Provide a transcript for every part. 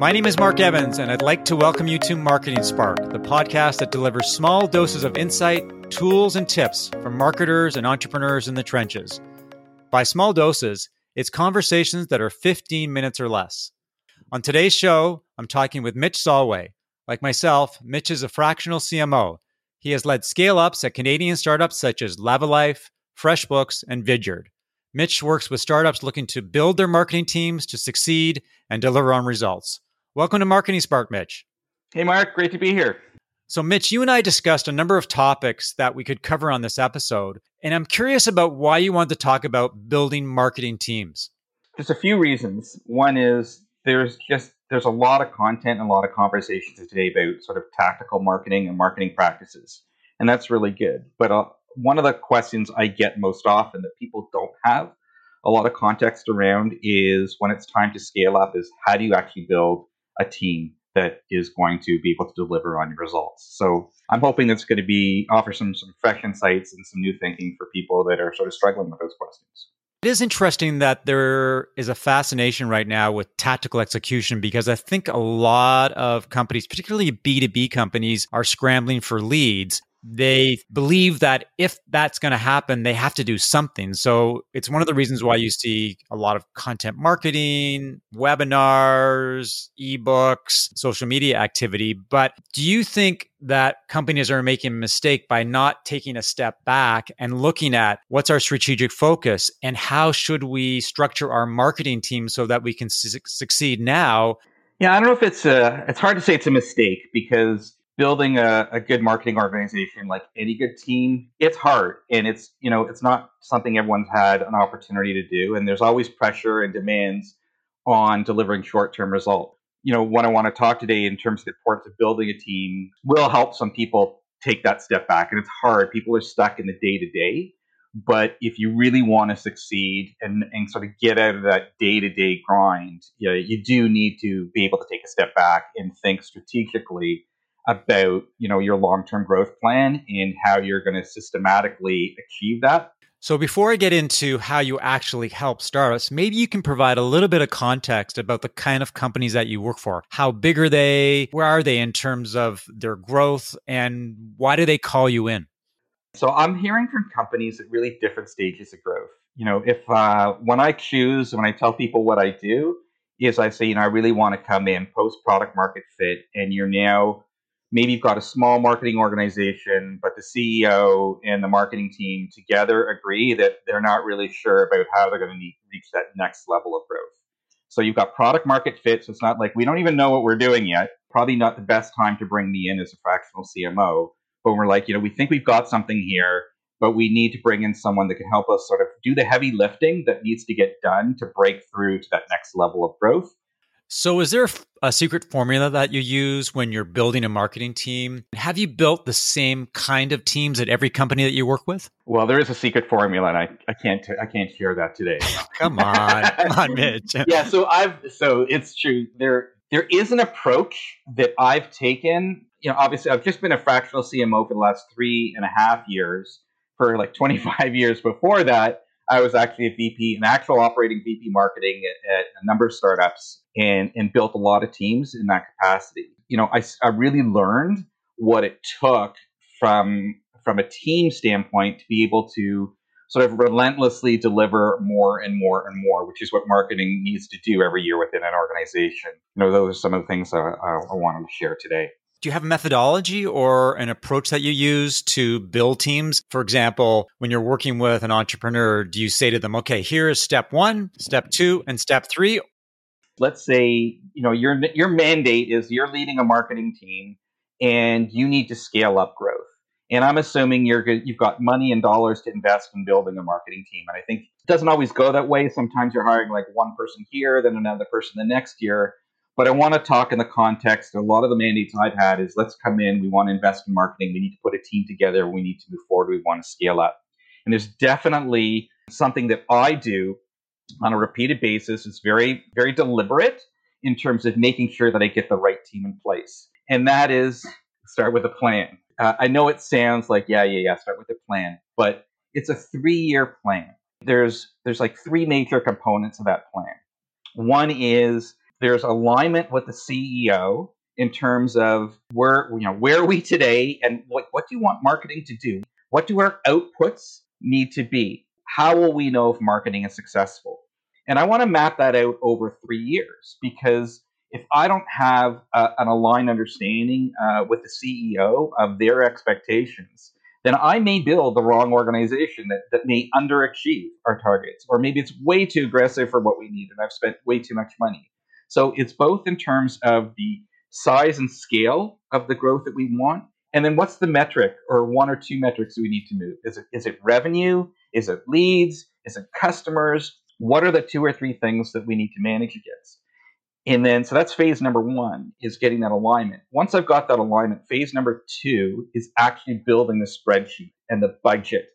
My name is Mark Evans, and I'd like to welcome you to Marketing Spark, the podcast that delivers small doses of insight, tools, and tips from marketers and entrepreneurs in the trenches. By small doses, it's conversations that are 15 minutes or less. On today's show, I'm talking with Mitch Solway. Like myself, Mitch is a fractional CMO. He has led scale ups at Canadian startups such as Lavalife, FreshBooks, and Vidyard. Mitch works with startups looking to build their marketing teams to succeed and deliver on results. Welcome to Marketing Spark, Mitch. Hey, Mark. Great to be here. So, Mitch, you and I discussed a number of topics that we could cover on this episode. And I'm curious about why you want to talk about building marketing teams. There's a few reasons. One is there's just there's a lot of content and a lot of conversations today about sort of tactical marketing and marketing practices. And that's really good. But uh, one of the questions I get most often that people don't have a lot of context around is when it's time to scale up is how do you actually build a team that is going to be able to deliver on your results. So I'm hoping that's going to be offer some some fresh insights and some new thinking for people that are sort of struggling with those questions. It is interesting that there is a fascination right now with tactical execution because I think a lot of companies, particularly B2B companies, are scrambling for leads they believe that if that's going to happen, they have to do something. So it's one of the reasons why you see a lot of content marketing, webinars, ebooks, social media activity. But do you think that companies are making a mistake by not taking a step back and looking at what's our strategic focus and how should we structure our marketing team so that we can su- succeed now? Yeah, I don't know if it's a, it's hard to say it's a mistake because building a, a, good marketing organization like any good team it's hard. And it's you know it's not something everyone's had an opportunity to do. And there's always pressure and demands on delivering short-term results. You know what i want to talk today in terms of the importance of building a team will help some people take that step back. And it's hard. People are stuck in the day-to-day. But if you really want to succeed and, and sort of get out of that day-to-day grind you, know, you do need to be able to take a step back and think strategically about you know your long-term growth plan and how you're going to systematically achieve that? So before i get into how you actually help startups maybe you can provide a little bit of context about the kind of companies that you work for. How big are they? Where are they in terms of their growth? And why do they call you in? So i'm hearing from companies at really different stages of growth. You know if uh, when i choose when i tell people what i do is i say you know i really want to come in post product market fit and you're now maybe you've got a small marketing organization, but the CEO and the marketing team together agree that they're not really sure about how they're going to reach that next level of growth. So you've got product market fit. So it's not like we don't even know what we're doing yet. Probably not the best time to bring me in as a fractional CMO. But we're like, you know, we think we've got something here, but we need to bring in someone that can help us sort of do the heavy lifting that needs to get done to break through to that next level of growth. So, is there a secret formula that you use when you're building a marketing team? Have you built the same kind of teams at every company that you work with? Well, there is a secret formula, and I, I can't I can't share that today. Oh, come on, come on, Mitch. yeah, so I've so it's true. There there is an approach that I've taken. You know, obviously, I've just been a fractional CMO for the last three and a half years. For like 25 years before that, I was actually a VP, an actual operating VP marketing at, at, a number of startups and, and built a lot of teams in that capacity. You know, I, I really learned what it took from, from a team standpoint to be able to sort of relentlessly deliver more and more and more, which is what marketing needs to do every year within an organization. You know, those are some of the things I, I, I wanted to share today do you have a methodology or an approach that you use to build teams? For example, when you're working with an entrepreneur, do you say to them, okay, here is step one, step two, and step three? Let's say, you know, your your mandate is you're leading a marketing team and you need to scale up growth. And I'm assuming you're you've got money and dollars to invest in building a marketing team. And I think it doesn't always go that way. Sometimes you're hiring like one person here, then another person the next year. But I want to talk in the context. A lot of the mandates I've had is let's come in. We want to invest in marketing. We need to put a team together. We need to move forward. We want to scale up. And there's definitely something that I do on a repeated basis. It's very, very deliberate in terms of making sure that I get the right team in place. And that is start with a plan. Uh, I know it sounds like, yeah, yeah, yeah, start with a plan, but it's a three year plan. There's, there's like three major components of that plan. One is there's alignment with the CEO in terms of where you know where are we today and what, what do you want marketing to do? What do our outputs need to be? How will we know if marketing is successful? And I want to map that out over three years because if I don't have an aligned understanding uh, with the CEO of their expectations, then I may build the wrong organization that, that may underachieve our targets, or maybe it's way too aggressive for what we need and I've spent way too much money. So it's both in terms of the size and scale of the growth that we want, and then what's the metric or one or two metrics we need to move? Is it is it revenue? Is it leads? Is it customers? What are the two or three things that we need to manage against? And then, so that's phase number one is getting that alignment. Once I've got that alignment, phase number two is actually building the spreadsheet and the budget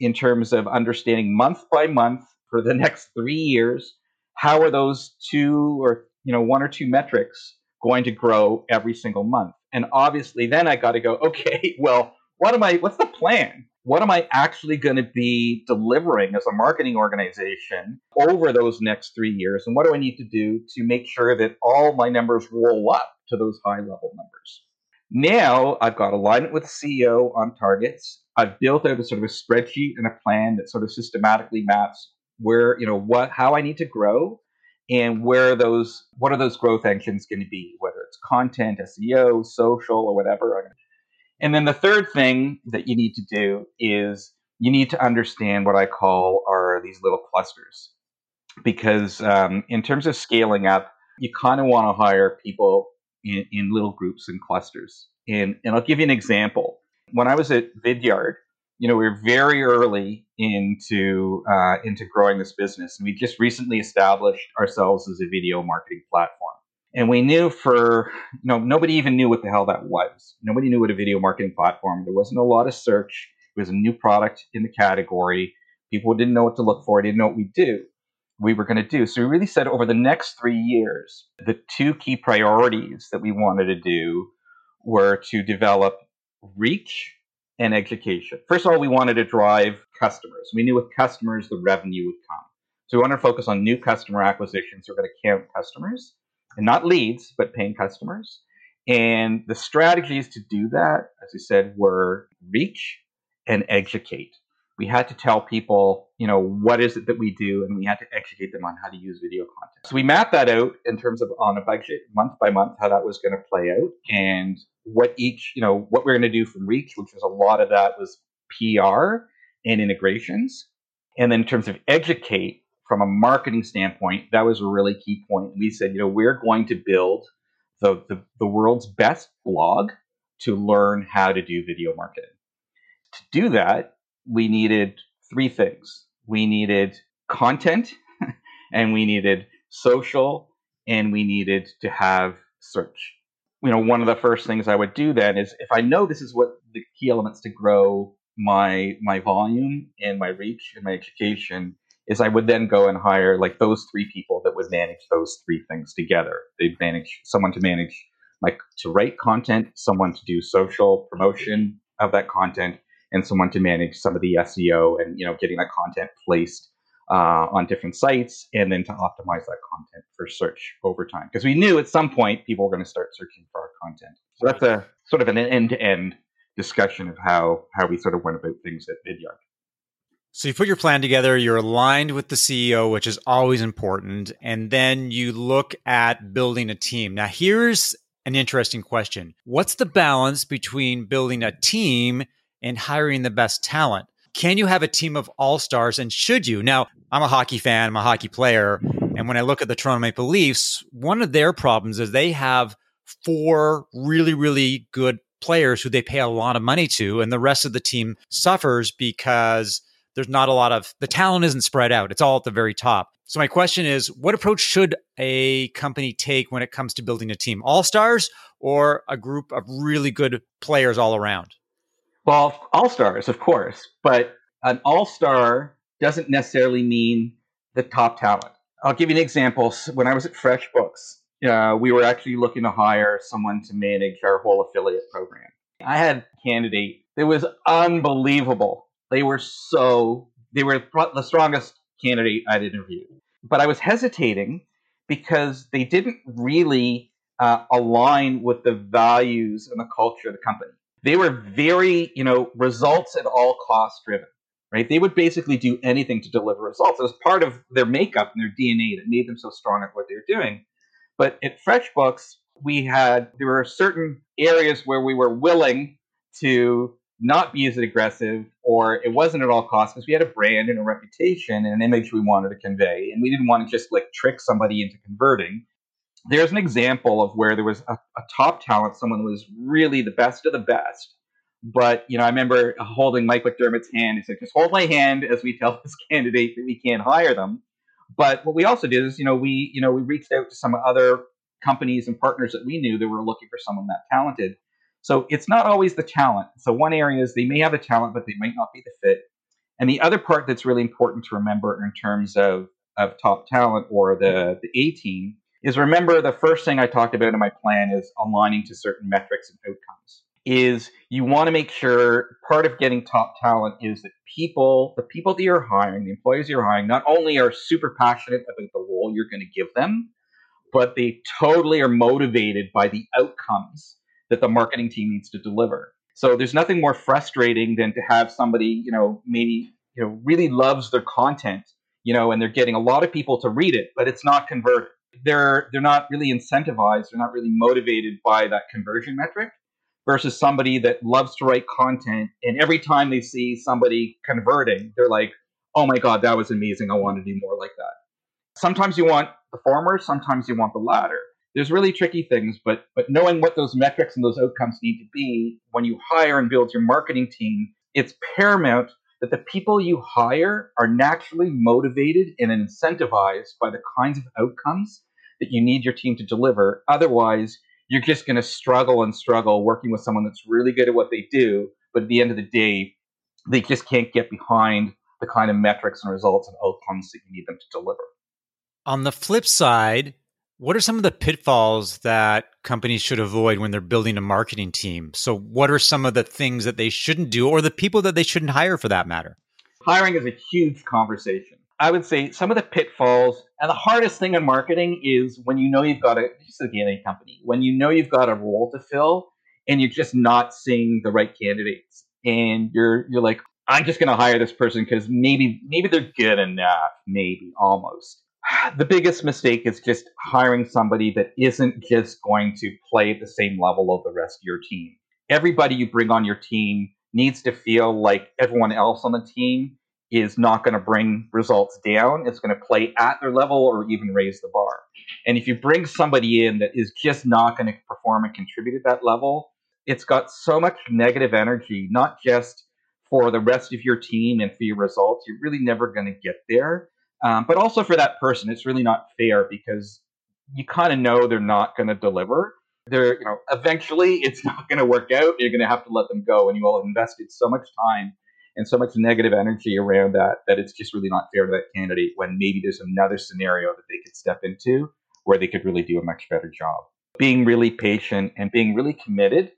in terms of understanding month by month for the next three years. How are those two or, you know, one or two metrics going to grow every single month? And obviously then I got to go, okay, well, what am I, what's the plan? what am I actually going to be delivering as a marketing organization over those next three years? And what do I need to do to make sure that all my numbers roll up to those high level numbers? Now I've got alignment with the CEO on targets. I've built out a sort of a spreadsheet and a plan that sort of systematically maps where, you know, what, how I need to grow and where those, what are those growth engines going to be, whether it's content, SEO, social, or whatever. And then the third thing that you need to do is you need to understand what I call are these little clusters. Because um, in terms of scaling up, you kind of want to hire people in, in little groups and clusters. And, and I'll give you an example. When I was at Vidyard, you know, we are very early into uh, into growing this business, and we just recently established ourselves as a video marketing platform. And we knew for, you know, nobody even knew what the hell that was. Nobody knew what a video marketing platform. There wasn't a lot of search. It was a new product in the category. People didn't know what to look for. Didn't know what we do. We were going to do. So we really said over the next three years, the two key priorities that we wanted to do were to develop reach and education. First of all, we wanted to drive customers. We knew with customers the revenue would come. So we wanted to focus on new customer acquisitions. So we're going to count customers and not leads, but paying customers. And the strategies to do that, as I said, were reach and educate. We had to tell people, you know, what is it that we do, and we had to educate them on how to use video content. So we mapped that out in terms of on a budget, month by month, how that was going to play out, and what each, you know, what we're going to do from reach, which was a lot of that was PR and integrations. And then in terms of educate, from a marketing standpoint, that was a really key point. We said, you know, we're going to build the, the, the world's best blog to learn how to do video marketing. To do that, we needed three things. We needed content, and we needed social, and we needed to have search. You know, one of the first things I would do then is if I know this is what the key elements to grow my my volume and my reach and my education, is I would then go and hire like those three people that would manage those three things together. They'd manage someone to manage like to write content, someone to do social promotion of that content, and someone to manage some of the SEO and you know getting that content placed uh, on different sites, and then to optimize that content for search over time. Because we knew at some point people were going to start searching for our content. So that's a sort of an end-to-end discussion of how how we sort of went about things at Vidyard. So you put your plan together, you're aligned with the CEO, which is always important, and then you look at building a team. Now, here's an interesting question. What's the balance between building a team and hiring the best talent? Can you have a team of all-stars and should you? Now, I'm a hockey fan, I'm a hockey player, and when I look at the Toronto Maple Leafs, one of their problems is they have four really really good players who they pay a lot of money to and the rest of the team suffers because there's not a lot of the talent isn't spread out. It's all at the very top. So my question is, what approach should a company take when it comes to building a team? All stars or a group of really good players all around? Well, all stars, of course, but an all star doesn't necessarily mean the top talent. I'll give you an example. When I was at FreshBooks, uh, we were actually looking to hire someone to manage our whole affiliate program. I had a candidate that was unbelievable they were so they were the strongest candidate I'd interviewed. But I was hesitating because they didn't really uh, align with the values and the culture of the company. They were very, you know, results at all costs driven, right? They would basically do anything to deliver results. It was part of their makeup and their DNA that made them so strong at what they were doing. But at FreshBooks, we had there were certain areas where we were willing to not be as aggressive or it wasn't at all costs because we had a brand and a reputation and an image we wanted to convey and we didn't want to just like trick somebody into converting there's an example of where there was a, a top talent someone was really the best of the best but you know i remember holding mike mcdermott's hand he said just hold my hand as we tell this candidate that we can't hire them but what we also did is you know we you know we reached out to some other companies and partners that we knew that were looking for someone that talented so it's not always the talent. So one area is they may have the talent, but they might not be the fit. And the other part that's really important to remember in terms of, of top talent or the, the A team is remember the first thing I talked about in my plan is aligning to certain metrics and outcomes. Is you want to make sure part of getting top talent is that people, the people that you're hiring, the employees you're hiring, not only are super passionate about the role you're going to give them, but they totally are motivated by the outcomes that the marketing team needs to deliver. So there's nothing more frustrating than to have somebody, you know, maybe, you know, really loves their content, you know, and they're getting a lot of people to read it, but it's not converted. They're they're not really incentivized, they're not really motivated by that conversion metric versus somebody that loves to write content and every time they see somebody converting, they're like, "Oh my god, that was amazing. I want to do more like that." Sometimes you want the former, sometimes you want the latter there's really tricky things, but but knowing what those metrics and those outcomes need to be when you hire and build your marketing team, it's paramount that the people you hire are naturally motivated and incentivized by the kinds of outcomes that you need your team to deliver. Otherwise, you're just going to struggle and struggle working with someone that's really good at what they do, but at the end of the day, they just can't get behind the kind of metrics and results and outcomes that you need them to deliver. On the flip side, what are some of the pitfalls that companies should avoid when they're building a marketing team? So, what are some of the things that they shouldn't do or the people that they shouldn't hire for that matter? Hiring is a huge conversation. I would say some of the pitfalls and the hardest thing in marketing is when you know you've got a just company, when you know you've got a role to fill and you're just not seeing the right candidates. And you're you're like, I'm just gonna hire this person because maybe maybe they're good enough, maybe almost the biggest mistake is just hiring somebody that isn't just going to play at the same level of the rest of your team. Everybody you bring on your team needs to feel like everyone else on the team is not going to bring results down. It's going to play at their level or even raise the bar. And if you bring somebody in that is just not going to perform and contribute at that level, it's got so much negative energy, not just for the rest of your team and for your results. You're really never going to get there. Um, but also for that person, it's really not fair because you kind of know they're not going to deliver. They're, you know, eventually it's not going to work out. You're going to have to let them go, and you all invested so much time and so much negative energy around that that it's just really not fair to that candidate when maybe there's another scenario that they could step into where they could really do a much better job. Being really patient and being really committed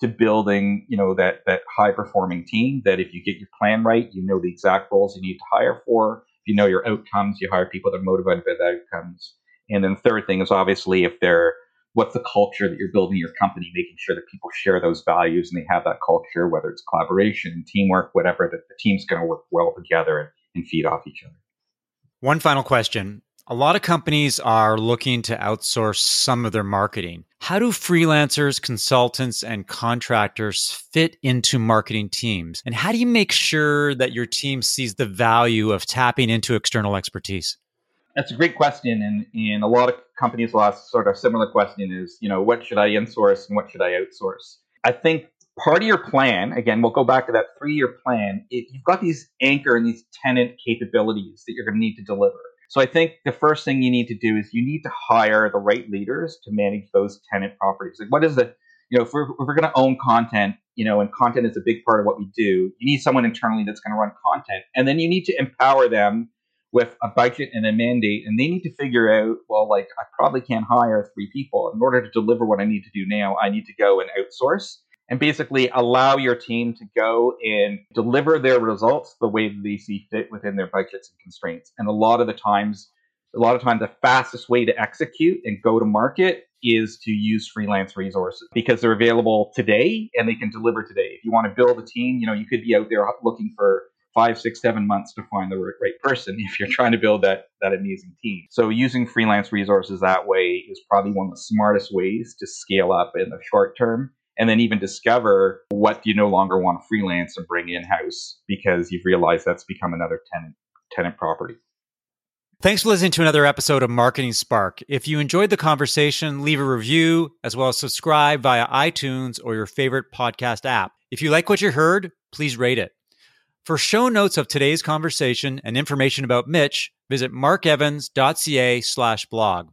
to building, you know, that that high performing team. That if you get your plan right, you know the exact roles you need to hire for you know your outcomes, you hire people that are motivated by the outcomes. And then the third thing is obviously if they're what's the culture that you're building your company, making sure that people share those values and they have that culture, whether it's collaboration, teamwork, whatever, that the team's going to work well together and feed off each other. One final question. A lot of companies are looking to outsource some of their marketing. How do freelancers, consultants, and contractors fit into marketing teams? And how do you make sure that your team sees the value of tapping into external expertise? That's a great question. And, and a lot of companies will ask sort of a similar question is, you know, what should I insource and what should I outsource? I think part of your plan, again, we'll go back to that three year plan, you've got these anchor and these tenant capabilities that you're going to need to deliver. So I think the first thing you need to do is you need to hire the right leaders to manage those tenant properties. Like what is the, you know, if we're, if we're going to own content, you know, and content is a big part of what we do, you need someone internally that's going to run content. And then you need to empower them with a budget and a mandate. And they need to figure out, well, like I probably can't hire three people. In order to deliver what I need to do now, I need to go and outsource and basically allow your team to go and deliver their results the way they see fit within their budgets and constraints. And a lot of the times, a lot of times, the fastest way to execute and go to market is to use freelance resources because they're available today and they can deliver today. If you want to build a team, you know, you could be out there looking for five, six, seven months to find the right person if you're trying to build that that amazing team. So using freelance resources that way is probably one of the smartest ways to scale up in the short term and then even discover what you no longer want to freelance and bring in house because you've realized that's become another tenant tenant property. Thanks for listening to another episode of Marketing Spark. If you enjoyed the conversation, leave a review as well as subscribe via iTunes or your favorite podcast app. If you like what you heard, please rate it. For show notes of today's conversation and information about Mitch, visit markevans.ca slash blog.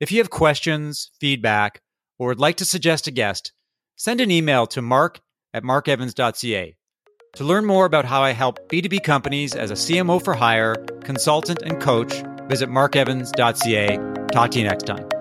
If you have questions, feedback, or would like to suggest a guest, send an email to mark at markevans.ca. To learn more about how I help B2B companies as a CMO for hire, consultant, and coach, visit markevans.ca. Talk to you next time.